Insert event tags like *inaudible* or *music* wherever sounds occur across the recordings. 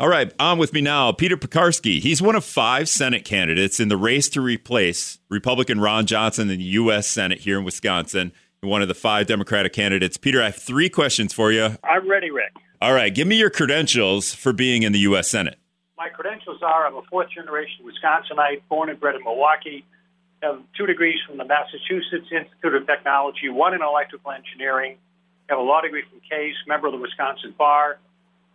All right, on with me now, Peter Peckarsky. He's one of five Senate candidates in the race to replace Republican Ron Johnson in the U.S. Senate here in Wisconsin. One of the five Democratic candidates. Peter, I have three questions for you. I'm ready, Rick. All right, give me your credentials for being in the U.S. Senate. My credentials are I'm a fourth generation Wisconsinite, born and bred in Milwaukee. Have two degrees from the Massachusetts Institute of Technology, one in electrical engineering. Have a law degree from Case, member of the Wisconsin Bar.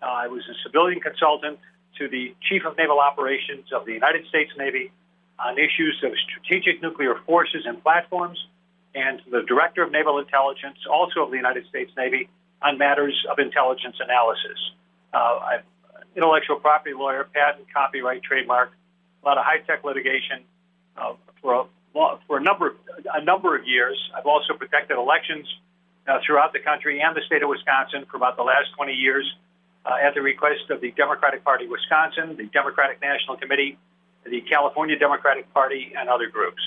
Uh, I was a civilian consultant to the Chief of Naval Operations of the United States Navy on issues of strategic nuclear forces and platforms, and the Director of Naval Intelligence, also of the United States Navy, on matters of intelligence analysis. Uh, I'm an intellectual property lawyer, patent, copyright, trademark, a lot of high tech litigation uh, for a for a number of, a number of years. I've also protected elections uh, throughout the country and the state of Wisconsin for about the last 20 years uh, at the request of the Democratic Party Wisconsin, the Democratic National Committee, the California Democratic Party, and other groups.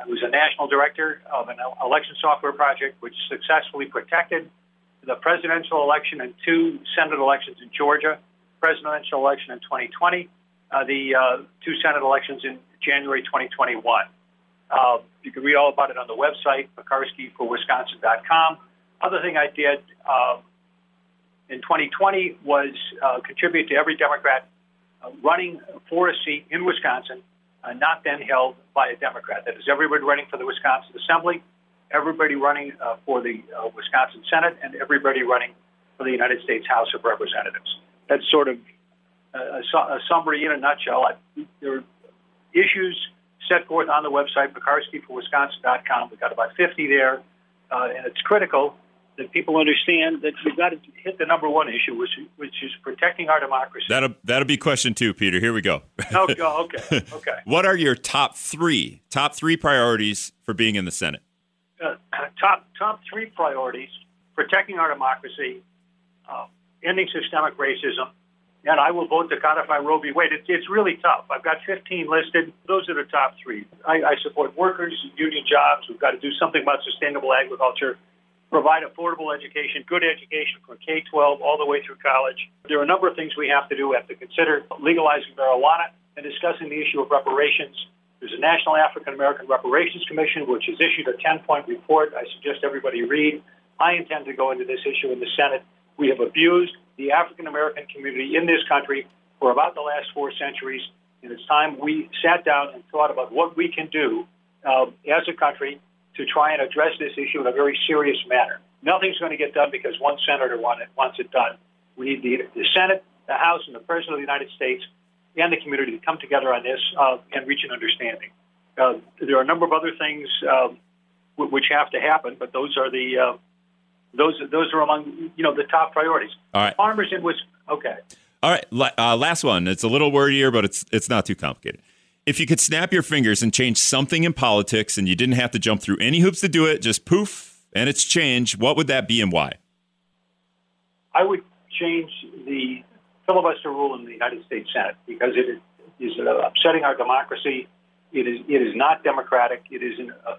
I was a national director of an election software project which successfully protected the presidential election and two Senate elections in Georgia, presidential election in 2020, uh, the uh, two Senate elections in January 2021. Uh, you can read all about it on the website, peckarskyforwisconsin.com. Other thing I did uh, in 2020 was uh, contribute to every Democrat uh, running for a seat in Wisconsin, uh, not then held by a Democrat. That is, everybody running for the Wisconsin Assembly, everybody running uh, for the uh, Wisconsin Senate, and everybody running for the United States House of Representatives. That's sort of a, a summary in a nutshell. I, there are issues set forth on the website, peckarskyforwisconsin.com. We've got about 50 there, uh, and it's critical that people understand that we've got to hit the number one issue, which which is protecting our democracy. That'll that'll be question two, Peter. Here we go. okay, okay, *laughs* okay. what are your top three top three priorities for being in the Senate? Uh, top top three priorities: protecting our democracy, uh, ending systemic racism, and I will vote to codify Roe v. Wade. It's, it's really tough. I've got 15 listed. Those are the top three. I, I support workers, union jobs. We've got to do something about sustainable agriculture provide affordable education, good education from K 12 all the way through college. There are a number of things we have to do. We have to consider legalizing marijuana and discussing the issue of reparations. There's a National African American Reparations Commission, which has issued a 10 point report I suggest everybody read. I intend to go into this issue in the Senate. We have abused the African American community in this country for about the last four centuries, and it's time we sat down and thought about what we can do uh, as a country to try and address this issue in a very serious manner. Nothing's going to get done because one senator wants it done. We need the, the Senate, the House, and the President of the United States and the community to come together on this uh, and reach an understanding. Uh, there are a number of other things um, w- which have to happen, but those are the uh, those those are among you know the top priorities. All right, farmers in was okay. All right, uh, last one. It's a little wordier, but it's it's not too complicated. If you could snap your fingers and change something in politics and you didn't have to jump through any hoops to do it, just poof, and it's changed, what would that be and why? I would change the filibuster rule in the United States Senate because it is upsetting our democracy. It is it is not democratic. It is an, uh,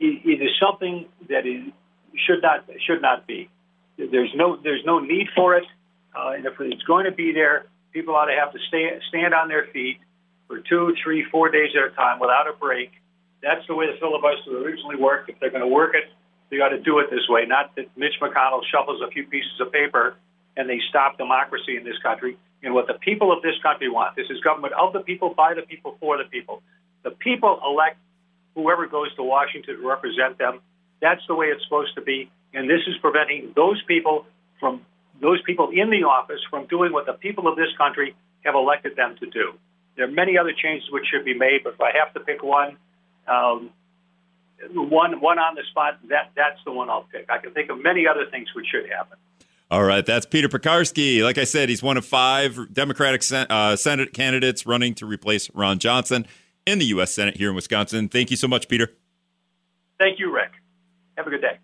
it, it is something that is should not should not be. There's no there's no need for it, uh, and if it's going to be there, people ought to have to stay, stand on their feet for two, three, four days at a time without a break. That's the way the filibuster originally worked. If they're going to work it, they got to do it this way, not that Mitch McConnell shuffles a few pieces of paper and they stop democracy in this country and what the people of this country want. This is government of the people, by the people, for the people. The people elect whoever goes to Washington to represent them. That's the way it's supposed to be. And this is preventing those people from those people in the office from doing what the people of this country have elected them to do. There are many other changes which should be made, but if I have to pick one, um, one one on the spot, that that's the one I'll pick. I can think of many other things which should happen. All right, that's Peter Peckarsky. Like I said, he's one of five Democratic uh, Senate candidates running to replace Ron Johnson in the U.S. Senate here in Wisconsin. Thank you so much, Peter. Thank you, Rick. Have a good day.